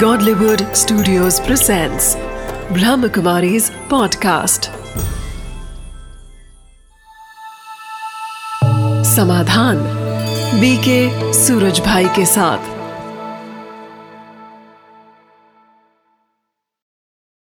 Godlywood Studios presents Brahmakumari's podcast. समाधान BK Suraj भाई के साथ।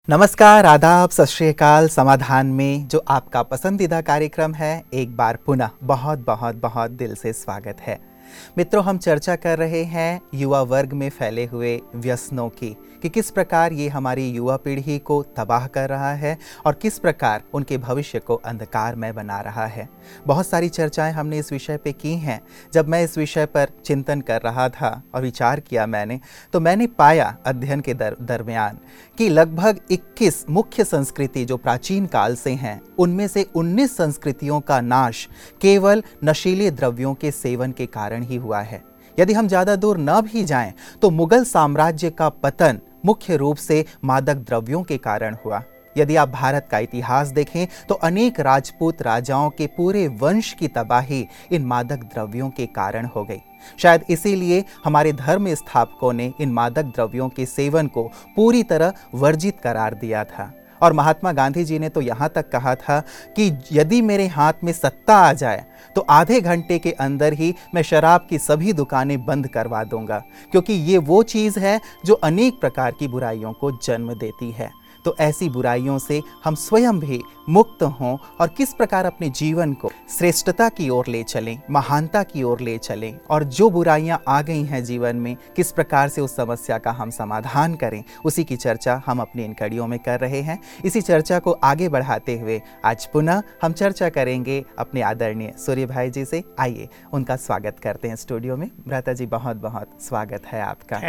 नमस्कार, आदाब, सत श्रीकाल समाधान में जो आपका पसंदीदा कार्यक्रम है, एक बार पुनः बहुत बहुत बहुत दिल से स्वागत है। मित्रों हम चर्चा कर रहे हैं युवा वर्ग में फैले हुए व्यसनों की। कि किस प्रकार ये हमारी युवा पीढ़ी को तबाह कर रहा है और किस प्रकार उनके भविष्य को अंधकारमय बना रहा है। बहुत सारी चर्चाएँ हमने इस विषय पे की हैं। जब मैं इस विषय पर चिंतन कर रहा था और विचार किया मैंने तो मैंने पाया अध्ययन के दर, दरमियान कि लगभग 21 मुख्य संस्कृति जो प्राचीन काल से हैं उनमें से 19 संस्कृतियों का नाश केवल नशीले द्रव्यों के सेवन के कारण ही हुआ है। यदि हम ज़्यादा दूर न भी जाएँ तो मुगल साम्राज्य का पतन मुख्य रूप से मादक द्रव्यों के कारण हुआ। यदि आप भारत का इतिहास देखें तो अनेक राजपूत राजाओं के पूरे वंश की तबाही इन मादक द्रव्यों के कारण हो गई। शायद इसीलिए हमारे धर्म स्थापकों ने इन मादक द्रव्यों के सेवन को पूरी तरह वर्जित करार दिया था। और महात्मा गांधी जी ने तो यहाँ तक कहा था कि यदि मेरे हाथ में सत्ता आ जाए तो आधे घंटे के अंदर ही मैं शराब की सभी दुकानें बंद करवा दूँगा, क्योंकि ये वो चीज़ है जो अनेक प्रकार की बुराइयों को जन्म देती है। तो ऐसी बुराइयों से हम स्वयं भी मुक्त हों और किस प्रकार अपने जीवन को श्रेष्ठता की ओर ले चलें महानता की ओर ले चलें और जो बुराइयाँ आ गई हैं जीवन में किस प्रकार से उस समस्या का हम समाधान करें उसी की चर्चा हम अपनी इन कड़ियों में कर रहे हैं। इसी चर्चा को आगे बढ़ाते हुए आज पुनः हम चर्चा करेंगे अपने आदरणीय सूर्य भाई जी से। आइए उनका स्वागत करते हैं स्टूडियो में। भ्राता जी बहुत बहुत स्वागत है आपका।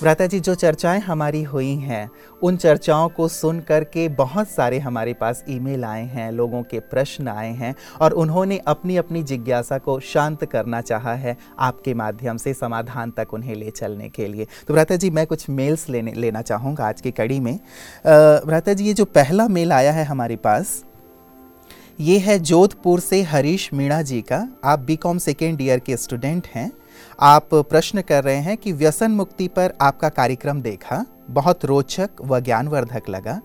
भ्राता जी जो चर्चाएँ हमारी हुई हैं उन चर्चाओं को सुन करके बहुत सारे हमारे पास ईमेल आए हैं, लोगों के प्रश्न आए हैं और उन्होंने अपनी अपनी जिज्ञासा को शांत करना चाहा है आपके माध्यम से समाधान तक उन्हें ले चलने के लिए। तो भ्राता जी, मैं कुछ मेल्स लेने, लेना चाहूँगा आज की कड़ी में। भ्राता जी, ये जो पहला मेल आया है हमारे पास, ये है जोधपुर से हरीश मीणा जी का। आप बी कॉम सेकेंड ईयर के स्टूडेंट हैं। आप प्रश्न कर रहे हैं कि व्यसन मुक्ति पर आपका कार्यक्रम देखा। बहुत रोचक व ज्ञानवर्धक लगा।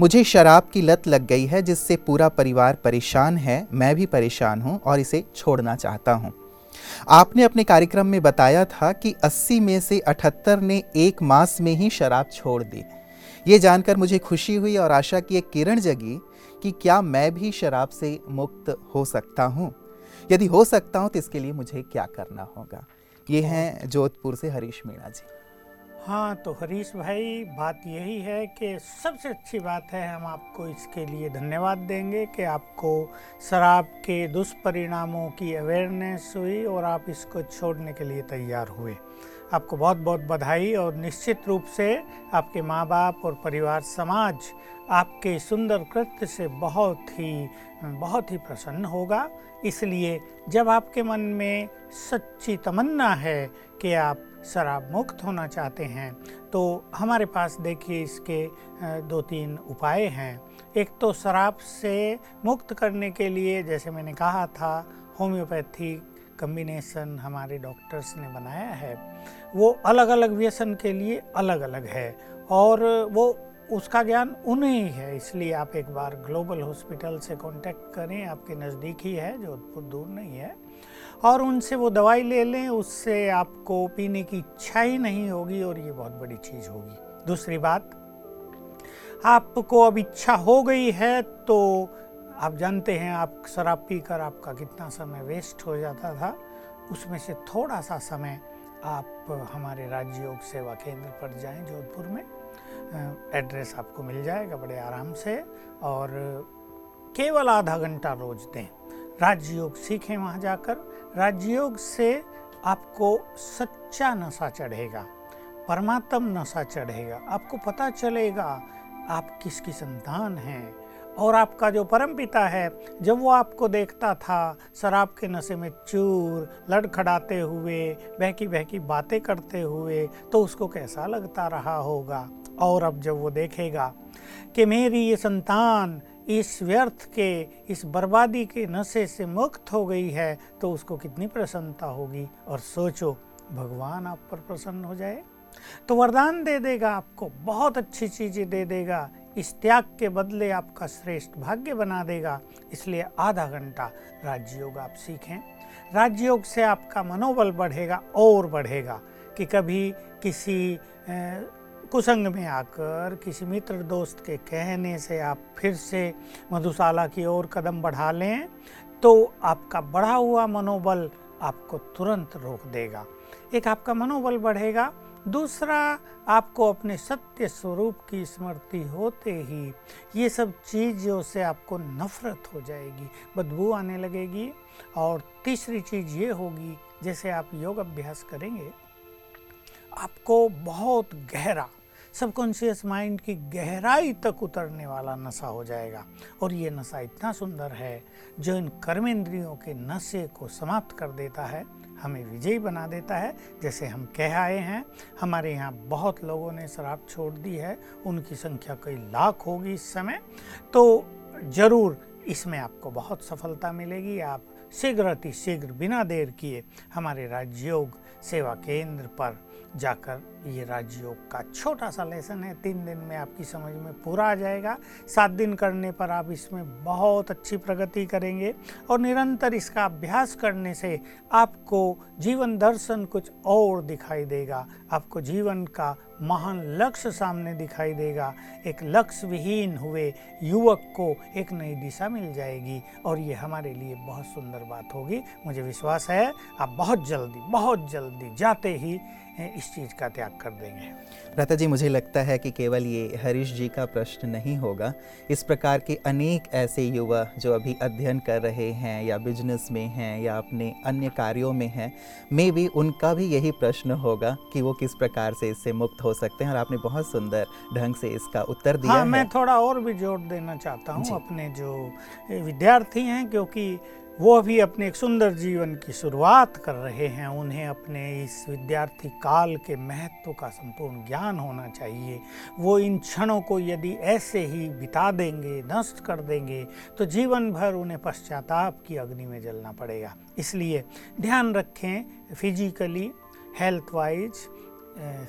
मुझे शराब की लत लग गई है, जिससे पूरा परिवार परेशान है। मैं भी परेशान हूँ और इसे छोड़ना चाहता हूँ। आपने अपने कार्यक्रम में बताया था कि 80 में से 78 ने एक मास में ही शराब छोड़ दी। ये जानकर मुझे खुशी हुई और आशा की एक किरण जगी कि क्या मैं भी शराब से मुक्त हो सकता हूँ। यदि हो सकता हूँ तो इसके लिए मुझे क्या करना होगा? ये हैं जोधपुर से हरीश मीणा जी। हाँ तो हरीश भाई, बात यही है कि सबसे अच्छी बात है, हम आपको इसके लिए धन्यवाद देंगे कि आपको शराब के दुष्परिणामों की अवेयरनेस हुई और आप इसको छोड़ने के लिए तैयार हुए। आपको बहुत बहुत बधाई और निश्चित रूप से आपके माँ बाप और परिवार समाज आपके सुंदर कृत्य से बहुत ही बहुत ही प्रसन्न होगा। इसलिए जब आपके मन में सच्ची तमन्ना है कि आप शराब मुक्त होना चाहते हैं। तो हमारे पास देखिए इसके दो तीन उपाय हैं। एक तो शराब से मुक्त करने के लिए जैसे मैंने कहा था, होम्योपैथी कम्बिनेशन हमारे डॉक्टर्स ने बनाया है। वो अलग अलग व्यसन के लिए अलग अलग है और वो, उसका ज्ञान उन्हें ही है, इसलिए आप एक बार ग्लोबल हॉस्पिटल से कांटेक्ट करें। आपके नज़दीक ही है, जोधपुर दूर नहीं है। और उनसे वो दवाई ले लें, उससे आपको पीने की इच्छा ही नहीं होगी और ये बहुत बड़ी चीज़ होगी। दूसरी बात, आपको अब इच्छा हो गई है तो आप जानते हैं, आप शराब पीकर आपका कितना समय वेस्ट हो जाता था। उसमें से थोड़ा सा समय आप हमारे राज्य योग सेवा केंद्र पर जाएँ, जोधपुर में। एड्रेस आपको मिल जाएगा बड़े आराम से और केवल आधा घंटा रोज दें। राजयोग सीखें वहाँ जाकर। राजयोग से आपको सच्चा नशा चढ़ेगा, परमात्म नशा चढ़ेगा। आपको पता चलेगा, आप किसकी संतान हैं और आपका जो परम पिता है, जब वो आपको देखता था, शराब के नशे में चूर, लड़खड़ाते हुए बहकी बहकी बातें करते हुए तो उसको कैसा लगता रहा होगा? और अब जब वो देखेगा कि मेरी ये संतान इस व्यर्थ के, इस बर्बादी के नशे से मुक्त हो गई है तो उसको कितनी प्रसन्नता होगी? और सोचो, भगवान आप पर प्रसन्न हो जाए। तो वरदान दे देगा आपको, बहुत अच्छी चीज़ें दे देगा। इस त्याग के बदले आपका श्रेष्ठ भाग्य बना देगा। इसलिए आधा घंटा राजयोग आप सीखें। राजयोग से आपका मनोबल बढ़ेगा, और बढ़ेगा कि कभी किसी कुसंग में आकर किसी मित्र दोस्त के कहने से आप फिर से मधुशाला की ओर कदम बढ़ा लें तो आपका बढ़ा हुआ मनोबल आपको तुरंत रोक देगा। एक आपका मनोबल बढ़ेगा, दूसरा आपको अपने सत्य स्वरूप की स्मृति होते ही ये सब चीज़ों से आपको नफरत हो जाएगी, बदबू आने लगेगी। और तीसरी चीज़ ये होगी, जैसे आप योग अभ्यास करेंगे, आपको बहुत गहरा सबकॉन्शियस माइंड की गहराई तक उतरने वाला नशा हो जाएगा। और ये नशा इतना सुंदर है, जो इन कर्मेंद्रियों के नशे को समाप्त कर देता है, हमें विजयी बना देता है। जैसे हम कह आए हैं, हमारे यहाँ बहुत लोगों ने शराब छोड़ दी है, उनकी संख्या कई लाख होगी इस समय। तो ज़रूर इसमें आपको बहुत सफलता मिलेगी। आप शीघ्र अति शीघ्र बिना देर किए हमारे राजयोग सेवा केंद्र पर जाकर ये राजयोग का छोटा सा लेसन है। तीन दिन में आपकी समझ में पूरा आ जाएगा। सात दिन करने पर आप इसमें बहुत अच्छी प्रगति करेंगे और निरंतर इसका अभ्यास करने से आपको जीवन दर्शन कुछ और दिखाई देगा। आपको जीवन का महान लक्ष्य सामने दिखाई देगा। एक लक्ष्य विहीन हुए युवक को एक नई दिशा मिल जाएगी और ये हमारे लिए बहुत सुंदर बात होगी। मुझे विश्वास है, आप बहुत जल्दी बहुत जल्दी जाते ही इस चीज़ का त्याग कर देंगे। राता जी मुझे लगता है कि केवल ये हरीश जी का प्रश्न नहीं होगा। इस प्रकार के अनेक ऐसे युवा जो अभी अध्ययन कर रहे हैं या बिज़नेस में हैं या अपने अन्य कार्यों में हैं मे भी उनका भी यही प्रश्न होगा कि वो किस प्रकार से इससे मुक्त हो सकते हैं। और आपने बहुत सुंदर ढंग से इसका उत्तर दिया हाँ, है। मैं थोड़ा और भी ज़ोर देना चाहता हूँ अपने जो विद्यार्थी हैं क्योंकि वो अभी अपने एक सुंदर जीवन की शुरुआत कर रहे हैं। उन्हें अपने इस विद्यार्थी काल के महत्व का संपूर्ण ज्ञान होना चाहिए। वो इन क्षणों को यदि ऐसे ही बिता देंगे, नष्ट कर देंगे तो जीवन भर उन्हें पश्चाताप की अग्नि में जलना पड़ेगा। इसलिए ध्यान रखें फिजिकली हेल्थ वाइज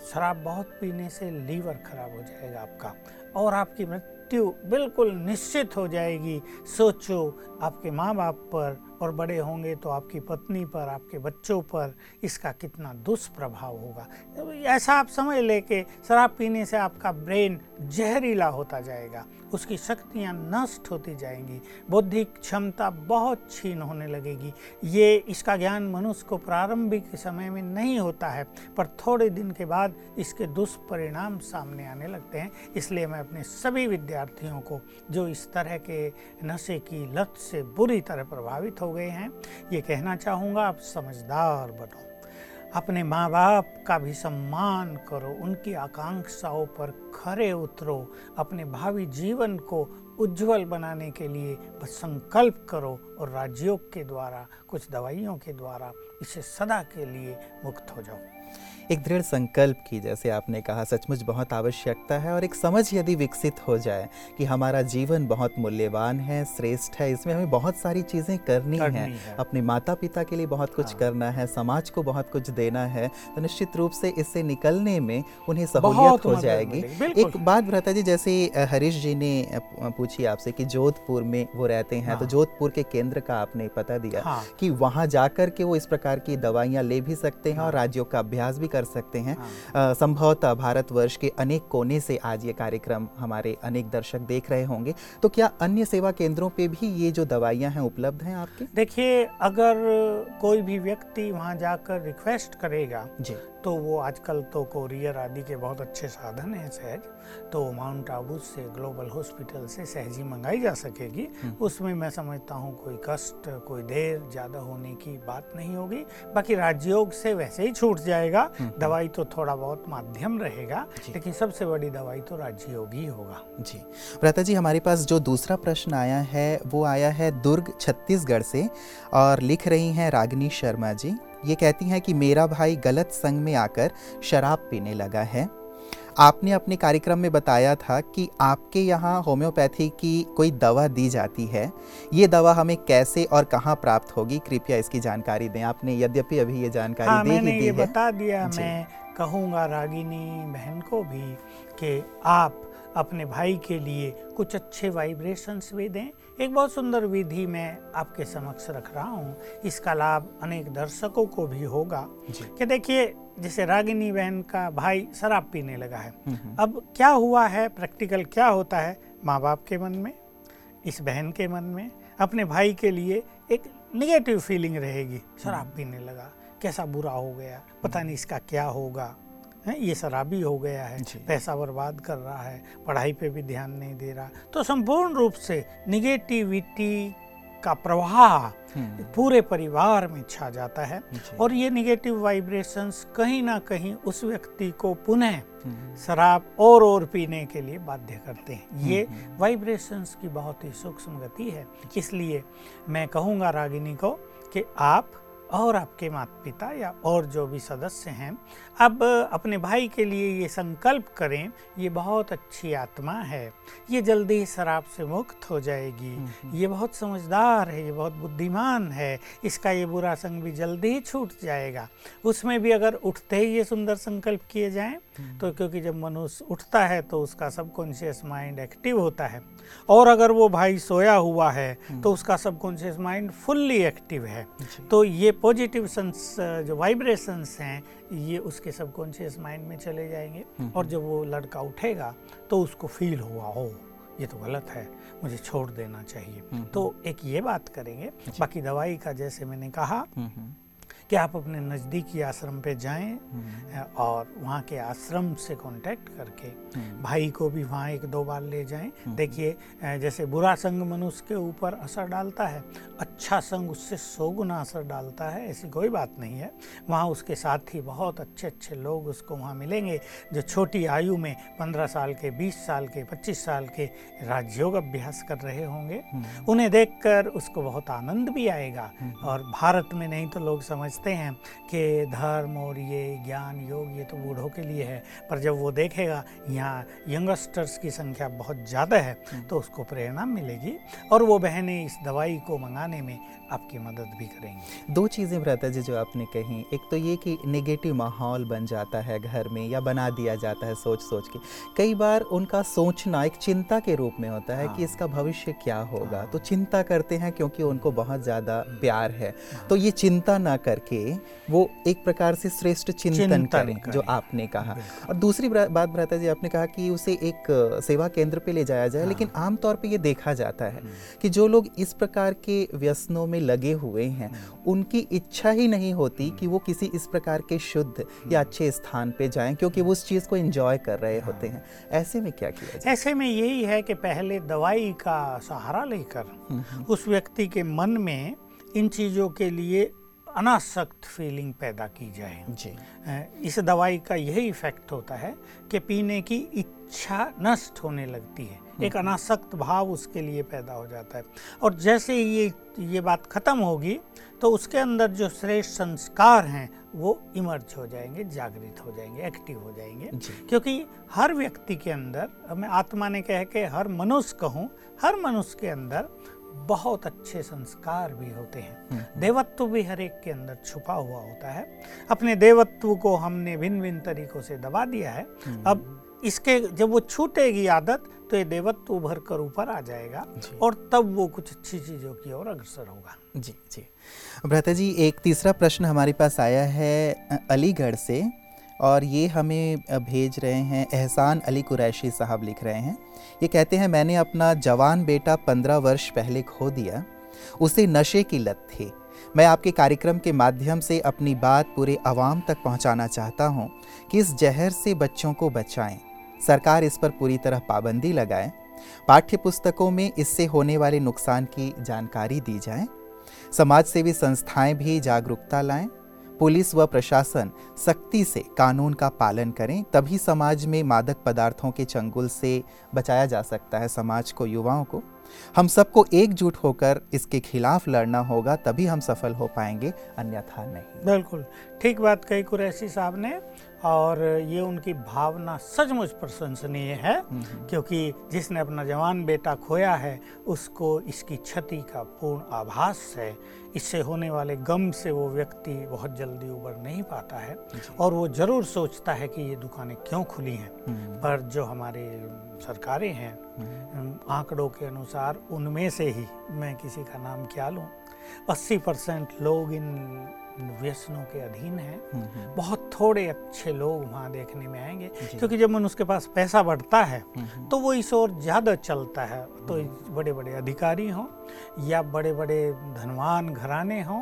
शराब बहुत पीने से लीवर खराब हो जाएगा आपका और आपकी मृत्यु बिल्कुल निश्चित हो जाएगी। सोचो आपके माँ बाप पर और बड़े होंगे तो आपकी पत्नी पर, आपके बच्चों पर इसका कितना दुष्प्रभाव होगा। ऐसा आप समझ ले कि शराब पीने से आपका ब्रेन जहरीला होता जाएगा, उसकी शक्तियाँ नष्ट होती जाएँगी, बौद्धिक क्षमता बहुत छीन होने लगेगी। ये इसका ज्ञान मनुष्य को प्रारंभिक समय में नहीं होता है, पर थोड़े दिन के बाद इसके दुष्परिणाम सामने आने लगते हैं। इसलिए मैं अपने सभी विद्यार्थियों को, जो इस तरह के नशे की लत से बुरी तरह प्रभावित हो गए हैं। ये कहना चाहूँगा, आप समझदार बनो। अपने माँ बाप का भी सम्मान करो, उनकी आकांक्षाओं पर खरे उतरो, अपने भावी जीवन को उज्जवल बनाने के लिए बस संकल्प करो और राजयोग के द्वारा, कुछ दवाइयों के द्वारा, इसे सदा के लिए मुक्त हो जाओ। एक दृढ़ संकल्प की जैसे आपने कहा सचमुच बहुत आवश्यकता है और एक समझ यदि विकसित हो जाए कि हमारा जीवन बहुत मूल्यवान है श्रेष्ठ है इसमें हमें बहुत सारी चीज़ें करनी, करनी है, है अपने माता पिता के लिए बहुत कुछ हाँ। करना है समाज को बहुत कुछ देना है तो निश्चित रूप से इससे निकलने में उन्हें सहूलियत हो जाएगी एक बात भ्रता जी जैसे हरीश जी ने पूछी आपसे कि जोधपुर में वो रहते हैं तो हाँ। जोधपुर के केंद्र का आपने पता दिया हाँ। कि वहाँ जाकर के वो इस प्रकार की दवाइयाँ ले भी सकते हैं और राज्यों का अभ्यास भी कर कर सकते हैं। हाँ। संभवतः भारतवर्ष के अनेक कोने से आज ये कार्यक्रम हमारे अनेक दर्शक देख रहे होंगे। तो क्या अन्य सेवा केंद्रों पे भी ये जो दवाइयाँ हैं उपलब्ध हैं आपके? देखिए अगर कोई भी व्यक्ति वहाँ जाकर रिक्वेस्ट करेगा जी। तो वो आजकल तो कोरियर आदि के बहुत अच्छे साधन हैं सहज। तो माउंट आबू से ग्लोबल हॉस्पिटल से सहजी मंगाई जा सकेगी। हम्म। उसमें मैं समझता हूँ कोई कष्ट कोई देर ज़्यादा होने की बात नहीं होगी। बाकी राजयोग से वैसे ही छूट जाएगा। हम्म, हम्म। दवाई तो थोड़ा बहुत माध्यम रहेगा लेकिन सबसे बड़ी दवाई तो राजयोग ही होगा। जी। व्रता जी हमारे पास जो दूसरा प्रश्न आया है वो आया है दुर्ग छत्तीसगढ़ से और लिख रही हैं रागनी शर्मा जी। ये कहती हैं कि मेरा भाई गलत संग में आकर शराब पीने लगा है। आपने अपने कार्यक्रम में बताया था कि आपके यहाँ होम्योपैथी की कोई दवा दी जाती है। ये दवा हमें कैसे और कहाँ प्राप्त होगी? कृपया इसकी जानकारी दें। आपने यद्यपि अभी ये जानकारी हाँ, दे ही दी ये है। बता दिया। मैं कहूँगा रागिनी बहन को भी कि आप अपने भाई के लिए कुछ अच्छे वाइब्रेशंस भी दें एक बहुत सुंदर विधि मैं आपके समक्ष रख रहा हूँ। इसका लाभ अनेक दर्शकों को भी होगा। कि देखिए जैसे रागिनी बहन का भाई शराब पीने लगा है। अब क्या हुआ है? प्रैक्टिकल क्या होता है? माँ बाप के मन में इस बहन के मन में अपने भाई के लिए एक निगेटिव फीलिंग रहेगी। शराब पीने लगा। कैसा बुरा हो गया? पता नहीं इसका क्या होगा। है ये शराबी हो गया है पैसा बर्बाद कर रहा है पढ़ाई पे भी ध्यान नहीं दे रहा। तो संपूर्ण रूप से निगेटिविटी का प्रवाह हम्म। पूरे परिवार में छा जाता है और ये निगेटिव वाइब्रेशंस कहीं ना कहीं उस व्यक्ति को पुनः हम्म। शराब और और पीने के लिए बाध्य करते हैं। हम्म, ये वाइब्रेशंस की बहुत ही सूक्ष्म गति है। इसलिए मैं कहूँगा रागिनी को कि आप और आपके माता पिता या और जो भी सदस्य हैं अब अपने भाई के लिए ये संकल्प करें ये बहुत अच्छी आत्मा है। ये जल्दी ही शराब से मुक्त हो जाएगी। हम्म, हम्म। ये बहुत समझदार है ये बहुत बुद्धिमान है इसका ये बुरा संग भी जल्दी ही छूट जाएगा। उसमें भी अगर उठते ही ये सुंदर संकल्प किए जाएँ हम्म। तो क्योंकि जब मनुष्य उठता है तो उसका सबकॉन्शियस माइंड एक्टिव होता है। और अगर वो भाई सोया हुआ है तो उसका सबकॉन्शियस माइंड फुल्ली एक्टिव है। तो ये पॉजिटिव सेंस जो वाइब्रेशंस हैं ये उसके सबकॉन्शियस माइंड में चले जाएँगे। हम्म, और हम्म। जब वो लड़का उठेगा तो उसको फील हुआ हो ये तो गलत है मुझे छोड़ देना चाहिए। हम्म, तो एक ये बात करेंगे। बाकी दवाई का जैसे मैंने कहा कि आप अपने नज़दीकी आश्रम पे जाएँ हम्म। और वहाँ के आश्रम से कांटेक्ट करके हम्म। भाई को भी वहाँ एक दो बार ले जाएँ हम्म। देखिए जैसे बुरा संग मनुष्य के ऊपर असर डालता है अच्छा संग उससे सौ गुना असर डालता है ऐसी कोई बात नहीं है वहाँ उसके साथ ही बहुत अच्छे अच्छे लोग उसको वहाँ मिलेंगे जो छोटी आयु में पंद्रह साल के बीस साल के पच्चीस साल के राजयोग अभ्यास कर रहे होंगे उन्हें देखकर उसको बहुत आनंद भी आएगा और भारत में नहीं तो लोग समझ समझते हैं कि धर्म और ये ज्ञान योग ये तो बूढ़ों के लिए है पर जब वो देखेगा यहाँ यंगस्टर्स की संख्या बहुत ज़्यादा है हम्म। तो उसको प्रेरणा मिलेगी और वो बहनें इस दवाई को मंगाने में आपकी मदद भी करेंगी दो चीज़ें भ्राता जी जो आपने कही एक तो ये कि नेगेटिव माहौल बन जाता है घर में या बना दिया जाता है सोच सोच के कई बार उनका सोचना एक चिंता के रूप में होता है हाँ। कि इसका भविष्य क्या होगा हाँ। तो चिंता करते हैं क्योंकि उनको बहुत ज़्यादा प्यार है हाँ। तो ये चिंता ना करके के वो एक प्रकार से श्रेष्ठ चिंतन चिंतन करें करें जो आपने कहा और दूसरी बात भ्राता जी आपने कहा कि उसे एक सेवा केंद्र पे ले जाया जाए हाँ। लेकिन आमतौर पे ये देखा जाता है हम्म। कि जो लोग इस प्रकार के व्यसनों में लगे हुए हैं हम्म। उनकी इच्छा ही नहीं होती कि वो किसी इस प्रकार के शुद्ध या हम्म। अच्छे स्थान पे जाएँ क्योंकि वो उस चीज़ को एंजॉय कर रहे हाँ। होते हैं ऐसे में क्या किया जाए ऐसे में यही है कि पहले दवाई का सहारा लेकर उस व्यक्ति के मन में इन चीज़ों के लिए अनासक्त फीलिंग पैदा की जाए। जी। इस दवाई का यही इफ़ेक्ट होता है कि पीने की इच्छा नष्ट होने लगती है। हम्म। एक अनासक्त भाव उसके लिए पैदा हो जाता है। और जैसे ही ये ये बात खत्म होगी तो उसके अंदर जो श्रेष्ठ संस्कार हैं वो इमर्ज हो जाएँगे जागृत हो जाएँगे एक्टिव हो जाएँगे। क्योंकि हर व्यक्ति के अंदर मैं आत्मा ने कह के हर मनुष्य कहूँ हर मनुष्य के अंदर बहुत अच्छे संस्कार भी होते हैं। हम्म, हम्म। देवत्व भी हर एक के अंदर छुपा हुआ होता है। अपने देवत्व को हमने भिन्न भिन्न तरीकों से दबा दिया है। हम्म। अब इसके जब वो छूटेगी आदत तो ये देवत्व उभर कर ऊपर आ जाएगा और तब वो कुछ अच्छी चीज़ों की ओर अग्रसर होगा। जी जी। भ्राता जी एक तीसरा प्रश्न हमारे पास आया है अलीगढ़ से। और ये हमें भेज रहे हैं, एहसान अली कुरैशी साहब लिख रहे हैं। ये कहते हैं, मैंने अपना जवान बेटा पंद्रह वर्ष पहले खो दिया। उसे नशे की लत थी। मैं आपके कार्यक्रम के माध्यम से अपनी बात पूरे आवाम तक पहुंचाना चाहता हूँ कि इस जहर से बच्चों को बचाएँ। सरकार इस पर पूरी तरह पाबंदी लगाए। पाठ्य पुस्तकों में इससे होने वाले नुकसान की जानकारी दी जाए। समाज सेवी संस्थाएँ भी जागरूकता लाएँ। पुलिस व प्रशासन सख्ती से कानून का पालन करें तभी समाज में मादक पदार्थों के चंगुल से बचाया जा सकता है समाज को युवाओं को। हम सबको एकजुट होकर इसके खिलाफ लड़ना होगा तभी हम सफल हो पाएँगे अन्यथा नहीं। बिल्कुल। ठीक बात कही कुरैशी साहब ने और ये उनकी भावना सचमुच प्रशंसनीय है क्योंकि जिसने अपना जवान बेटा खोया है उसको इसकी क्षति का पूर्ण आभास है। इससे होने वाले गम से वो व्यक्ति बहुत जल्दी उबर नहीं पाता है और वो ज़रूर सोचता है कि ये दुकानें क्यों खुली हैं। पर जो हमारे सरकारें हैं आंकड़ों के अनुसार उनमें से ही मैं किसी का नाम क्या लूँ? अस्सी परसेंट लोग इन व्यसनों के अधीन हैं। बहुत थोड़े अच्छे लोग वहाँ देखने में आएँगे। क्योंकि जब मन उसके पास पैसा बढ़ता है तो वो इस ओर ज़्यादा चलता है। तो बड़े बड़े अधिकारी हों या बड़े बड़े धनवान घराने हों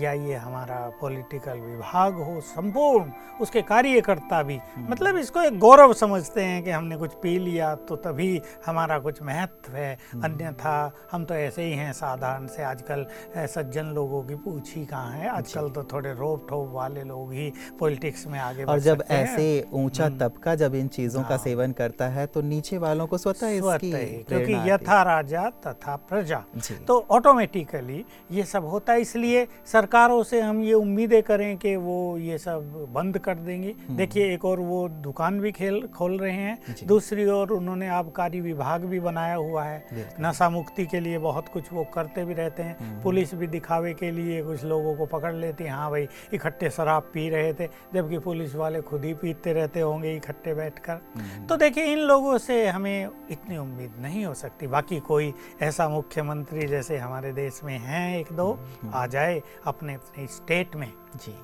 या ये हमारा पॉलिटिकल विभाग हो संपूर्ण उसके कार्यकर्ता भी। मतलब इसको एक गौरव समझते हैं कि हमने कुछ पी लिया तो तभी हमारा कुछ महत्व है। अन्यथा हम तो ऐसे ही हैं साधारण से आजकल सज्जन लोगों की पूछ ही कहाँ है? आजकल तो थोड़े रोप ठोप वाले लोग ही पॉलिटिक्स में आगे और जब ऐसे ऊँचा तबका जब इन चीज़ों का सेवन करता है तो नीचे वालों को स्वतः क्योंकि यथा राजा तथा प्रजा। तो ऑटोमेटिकली ये सब होता है इसलिए सरकारों से हम ये उम्मीदें करें कि वो ये सब बंद कर देंगी। देखिए एक और वो दुकान भी खेल खोल रहे हैं। दूसरी ओर उन्होंने आबकारी विभाग भी बनाया हुआ है। नशा मुक्ति के लिए बहुत कुछ वो करते भी रहते हैं। पुलिस भी दिखावे के लिए कुछ लोगों को पकड़ लेती है। हाँ भाई इकट्ठे शराब पी रहे थे जबकि पुलिस वाले खुद ही पीते रहते होंगे इकट्ठे बैठकर। तो देखिए इन लोगों से हमें इतनी उम्मीद नहीं हो सकती। बाकी कोई ऐसा मुख्यमंत्री जैसे हमारे देश में हैं एक दो आ जाए अपने अपने स्टेट में। जी।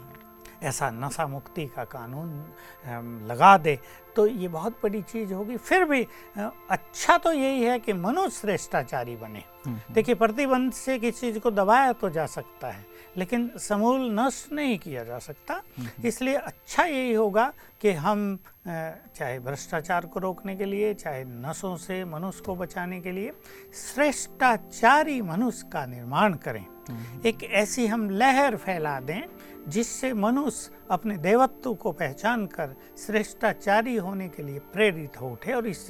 ऐसा नशा मुक्ति का कानून लगा दे तो ये बहुत बड़ी चीज़ होगी। फिर भी अच्छा तो यही है कि मनुष्य श्रेष्ठाचारी बने देखिए प्रतिबंध से किसी चीज़ को दबाया तो जा सकता है। लेकिन समूल नष्ट नहीं किया जा सकता। इसलिए अच्छा यही होगा कि हम चाहे भ्रष्टाचार को रोकने के लिए चाहे नशों से मनुष्य को बचाने के लिए श्रेष्ठाचारी मनुष्य का निर्माण करें। एक ऐसी हम लहर फैला दें जिससे मनुष्य अपने देवत्व को पहचान कर श्रेष्ठाचारी होने के लिए प्रेरित हो उठे। और इस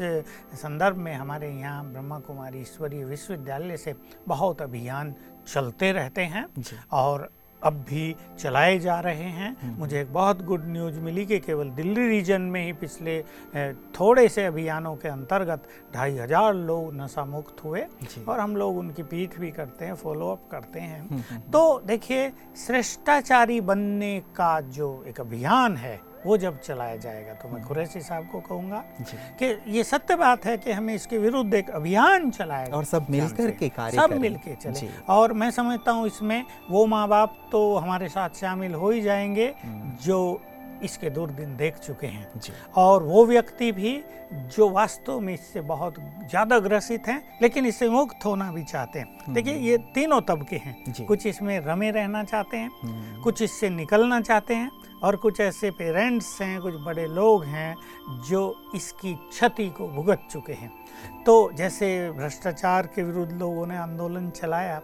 संदर्भ में हमारे यहाँ ब्रह्मा कुमारी ईश्वरीय विश्वविद्यालय से बहुत अभियान चलते रहते हैं और अब भी चलाए जा रहे हैं। हम्म। मुझे एक बहुत गुड न्यूज़ मिली कि केवल दिल्ली रीजन में ही पिछले थोड़े से अभियानों के अंतर्गत ढाई हज़ार लोग नशा मुक्त हुए और हम लोग उनकी पीठ भी करते हैं फॉलो अप करते हैं। हम्म, हम्म, तो देखिए श्रेष्ठाचारी बनने का जो एक अभियान है वो जब चलाया जाएगा तो मैं कुरैशी साहब को कहूँगा कि ये सत्य बात है कि हमें इसके विरुद्ध एक अभियान चलाएगा और सब मिलकर के कार्य सब मिलकर चले। और मैं समझता हूँ इसमें वो माँ बाप तो हमारे साथ शामिल हो ही जाएँगे हम्म। जो इसके दूर दिन देख चुके हैं। और वो व्यक्ति भी जो वास्तव में इससे बहुत ज़्यादा ग्रसित हैं लेकिन इससे मुक्त होना भी चाहते हैं। हम्म। देखिए ये तीनों तबके हैं। कुछ इसमें रमे रहना चाहते हैं हम्म। कुछ इससे निकलना चाहते हैं और कुछ ऐसे पेरेंट्स हैं कुछ बड़े लोग हैं जो इसकी क्षति को भुगत चुके हैं। तो जैसे भ्रष्टाचार के विरुद्ध लोगों ने आंदोलन चलाया।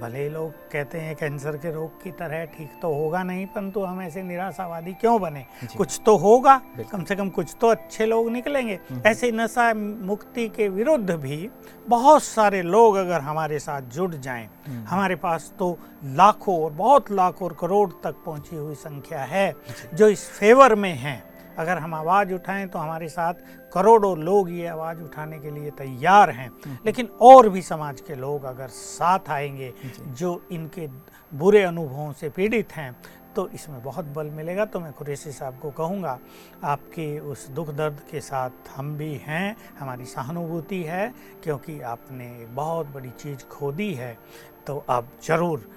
भले लोग कहते हैं कैंसर के रोग की तरह ठीक तो होगा नहीं परंतु हम ऐसे निराशावादी क्यों बने? कुछ तो होगा कम से कम कुछ तो अच्छे लोग निकलेंगे। ऐसे नशा मुक्ति के विरुद्ध भी बहुत सारे लोग अगर हमारे साथ जुड़ जाएँ हमारे पास तो लाखों और बहुत लाखों और करोड़ तक पहुँची हुई संख्या है। जो इस फेवर में हैं। अगर हम आवाज़ उठाएँ तो हमारे साथ करोड़ों लोग ये आवाज़ उठाने के लिए तैयार हैं। हम्म। लेकिन और भी समाज के लोग अगर साथ आएँगे जो इनके बुरे अनुभवों से पीड़ित हैं तो इसमें बहुत बल मिलेगा। तो मैं कुरेशी साहब को कहूँगा आपके उस दुख दर्द के साथ हम भी हैं हमारी सहानुभूति है क्योंकि आपने बहुत बड़ी चीज़ खो दी है तो आप ज़रूर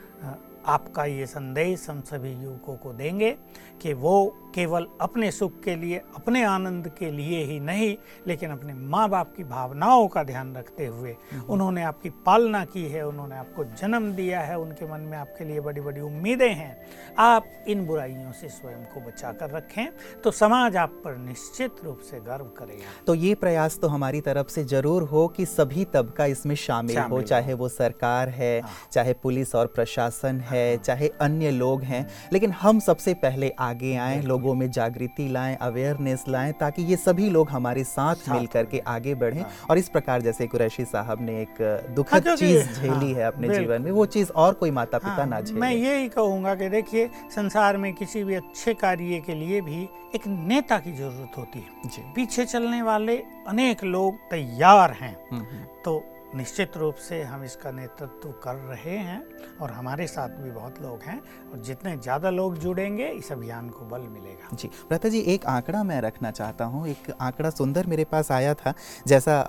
आपका ये संदेश हम सभी युवकों को देंगे। कि वो केवल अपने सुख के लिए अपने आनंद के लिए ही नहीं लेकिन अपने माँ बाप की भावनाओं का ध्यान रखते हुए हम्म। उन्होंने आपकी पालना की है उन्होंने आपको जन्म दिया है उनके मन में आपके लिए बड़ी बड़ी उम्मीदें हैं आप इन बुराइयों से स्वयं को बचा कर रखें तो समाज आप पर निश्चित रूप से गर्व करेगा तो ये प्रयास तो हमारी तरफ़ से ज़रूर हो कि सभी तबका इसमें शामिल हो चाहे वो सरकार है हाँ। चाहे पुलिस और प्रशासन है हाँ। चाहे अन्य लोग हैं लेकिन हम सबसे पहले आगे आए लोगों में जागृति लाएँ अवेयरनेस लाएँ ताकि ये सभी लोग हमारे साथ मिल करके आगे बढ़ें। हाँ। और इस प्रकार जैसे कुरैशी साहब ने एक दुखद चीज़ झेली हाँ, है अपने जीवन में वो चीज़ और कोई माता पिता हाँ, ना झेले। मैं यही कहूँगा कि देखिए संसार में किसी भी अच्छे कार्य के लिए भी एक नेता की ज़रूरत होती है। पीछे चलने वाले अनेक लोग तैयार हैं। हम्म, हम्म। तो निश्चित रूप से हम इसका नेतृत्व कर रहे हैं और हमारे साथ भी बहुत लोग हैं और जितने ज़्यादा लोग जुड़ेंगे इस अभियान को बल मिलेगा। जी प्रता जी एक आंकड़ा मैं रखना चाहता हूँ। एक आंकड़ा सुंदर मेरे पास आया था। जैसा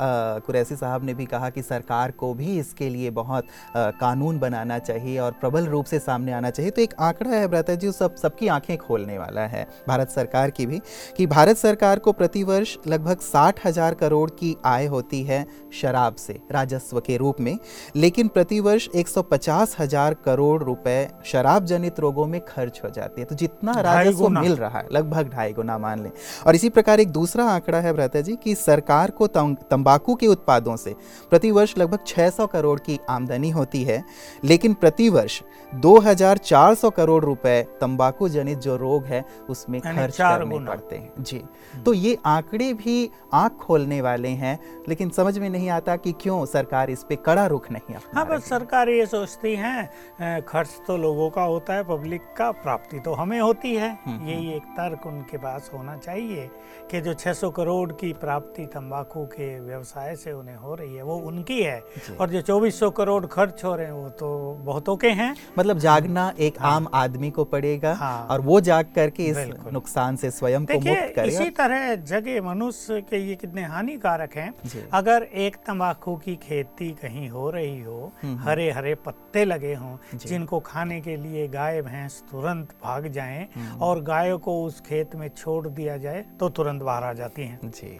कुरैसी साहब ने भी कहा कि सरकार को भी इसके लिए बहुत अ, कानून बनाना चाहिए और प्रबल रूप से सामने आना चाहिए। तो एक आंकड़ा है भ्राता जी सब सबकी आँखें खोलने वाला है भारत सरकार की भी कि भारत सरकार को प्रतिवर्ष लगभग साठ हज़ार करोड़ की आय होती है शराब से राजस्व के रूप में लेकिन प्रतिवर्ष 150 हज़ार करोड़ रुपए शराब जनित रोगों में खर्च हो जाती है। तो जितना राजस्व मिल रहा है लगभग ढाई गुना मान लें। और इसी प्रकार एक दूसरा आंकड़ा है भ्राता जी कि सरकार को तंबाकू के उत्पादों से प्रतिवर्ष लगभग 600 करोड़ की आमदनी होती है लेकिन प्रतिवर्ष 2400 करोड़ रुपए तंबाकू जनित जो रोग है उसमें खर्च करने पड़ते हैं। जी। तो ये आंकड़े भी आँख खोलने वाले हैं लेकिन समझ में नहीं आता कि क्यों? सरकार इस पे कड़ा रुख नहीं अपना हाँ बस सरकार ये सोचती है खर्च तो लोगों का होता है पब्लिक का प्राप्ति तो हमें होती है। यही एक तर्क उनके पास होना चाहिए कि जो 600 करोड़ की प्राप्ति तंबाकू के व्यवसाय से उन्हें हो रही है वो उनकी है। और जो 2400 करोड़ खर्च हो रहे हैं वो तो बहुतों के हैं। मतलब जागना एक आम आदमी को पड़ेगा हाँ। और वो जाग करके इस नुकसान से स्वयं को मुक्त करे इसी तरह जगह मनुष्य के ये कितने हानिकारक हैं। अगर एक तंबाकू की खेती कहीं हो रही हो हरे हरे पत्ते लगे हों जिनको खाने के लिए गाय भैंस तुरंत भाग जाएँ और गायों को उस खेत में छोड़ दिया जाए तो तुरंत बाहर आ जाती हैं। जी।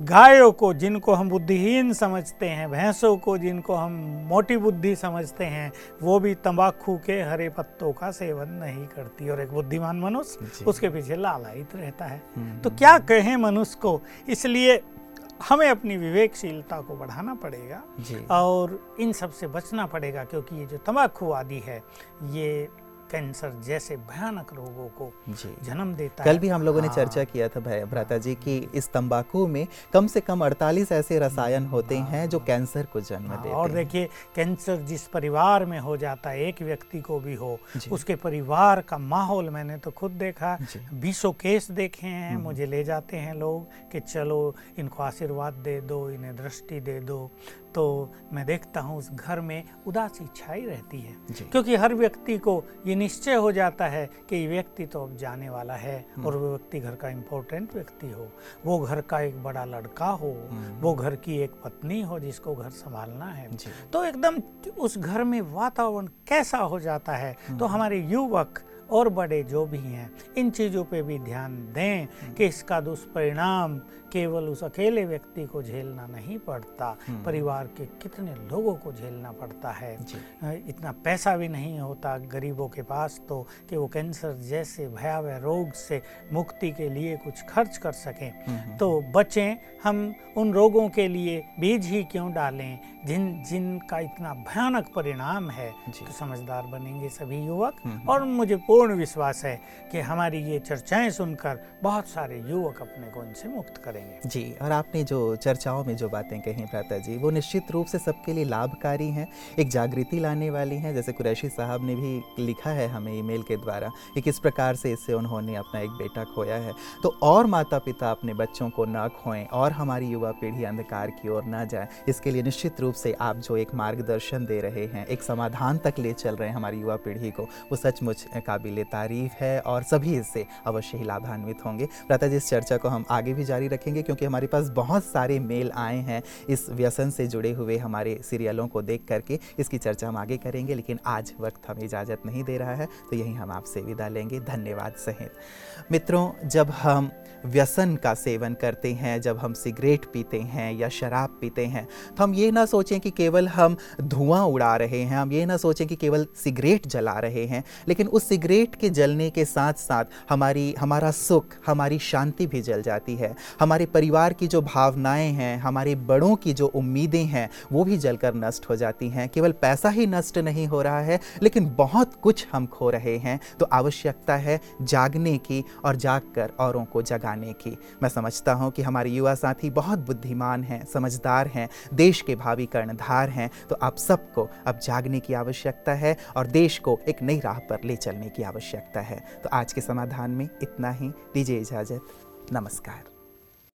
गायों को जिनको हम बुद्धिहीन समझते हैं भैंसों को जिनको हम मोटी बुद्धि समझते हैं वो भी तंबाकू के हरे पत्तों का सेवन नहीं करती और एक बुद्धिमान मनुष्य उसके पीछे लालायित रहता है। तो क्या कहें मनुष्य को? इसलिए हमें अपनी विवेकशीलता को बढ़ाना पड़ेगा और इन सबसे बचना पड़ेगा क्योंकि ये जो तम्बाकू आदि है ये कैंसर जैसे भयानक रोगों को जन्म देता है। कल भी हम लोगों ने हाँ। चर्चा किया था भाई भ्राता जी कि इस तंबाकू में कम से कम 48 ऐसे रसायन होते हैं। जो कैंसर को जन्म हाँ, देते और हैं। देखिए कैंसर जिस परिवार में हो जाता है एक व्यक्ति को भी हो उसके परिवार का माहौल मैंने तो खुद देखा। बीसों केस देखे हैं मुझे ले जाते हैं लोग कि चलो इनको आशीर्वाद दे दो इन्हें दृष्टि दे दो। तो मैं देखता हूँ उस घर में उदासी छाई रहती है। क्योंकि हर व्यक्ति को ये निश्चय हो जाता है कि ये व्यक्ति तो अब जाने वाला है और वो व्यक्ति घर का इम्पोर्टेंट व्यक्ति हो। वो घर का एक बड़ा लड़का हो वो घर की एक पत्नी हो जिसको घर संभालना है। तो एकदम उस घर में वातावरण कैसा हो जाता है तो हमारे युवक और बड़े जो भी हैं इन चीज़ों पे भी ध्यान दें कि इसका दुष्परिणाम केवल उस अकेले व्यक्ति को झेलना नहीं पड़ता परिवार के कितने लोगों को झेलना पड़ता है। इतना पैसा भी नहीं होता गरीबों के पास तो कि वो कैंसर जैसे भयावह रोग से मुक्ति के लिए कुछ खर्च कर सकें। तो बचें हम उन रोगों के लिए बीज ही क्यों डालें? जिन जिनका इतना भयानक परिणाम है तो समझदार बनेंगे सभी युवक। और मुझे पूर्ण विश्वास है कि हमारी ये चर्चाएँ सुनकर बहुत सारे युवक अपने को इनसे मुक्त करेंगे। जी, और आपने जो चर्चाओं में जो बातें कही, भ्राता जी, वो निश्चित रूप से सबके लिए लाभकारी हैं, एक जागृति लाने वाली हैं, जैसे कुरैशी साहब ने भी लिखा है हमें ईमेल के द्वारा कि किस प्रकार से इससे उन्होंने अपना एक बेटा खोया है। तो और माता पिता अपने बच्चों को न खोएँ और हमारी युवा पीढ़ी अंधकार की ओर न जाए, इसके लिए निश्चित रूप से आप जो एक मार्गदर्शन दे रहे हैं, एक समाधान तक ले चल रहे हैं हमारी युवा पीढ़ी को, वो सचमुच काबिल तारीफ़ है और सभी इससे अवश्य ही लाभान्वित होंगे। प्रातः जी, इस चर्चा को हम आगे भी जारी रखेंगे क्योंकि हमारे पास बहुत सारे मेल आए हैं इस व्यसन से जुड़े हुए हमारे सीरियलों को देख करके। इसकी चर्चा हम आगे करेंगे, लेकिन आज वक्त हमें इजाज़त नहीं दे रहा है तो यहीं हम आपसे विदा लेंगे। धन्यवाद सहित। मित्रों, जब हम व्यसन का सेवन करते हैं, जब हम सिगरेट पीते हैं या शराब पीते हैं। तो हम ये ना सोचें कि केवल हम धुआँ उड़ा रहे हैं, हम ये ना सोचें कि केवल सिगरेट जला रहे हैं, लेकिन उस सिगरेट के जलने के साथ साथ हमारी, हमारा सुख, हमारी शांति भी जल जाती है। हमारे परिवार की जो भावनाएँ हैं, हमारे बड़ों की जो उम्मीदें हैं, वो भी जलकर नष्ट हो जाती हैं। केवल पैसा ही नष्ट नहीं हो रहा है, लेकिन बहुत कुछ हम खो रहे हैं। तो आवश्यकता है जागने की और जागकर औरों को जगाने की। मैं समझता हूँ कि हमारे युवा साथी बहुत बुद्धिमान हैं, समझदार हैं, देश के भावी कर्णधार हैं तो आप सबको अब जागने की आवश्यकता है और देश को एक नई राह पर ले चलने की आवश्यकता है। तो आज के समाधान में इतना ही। दीजिए इजाज़त। नमस्कार।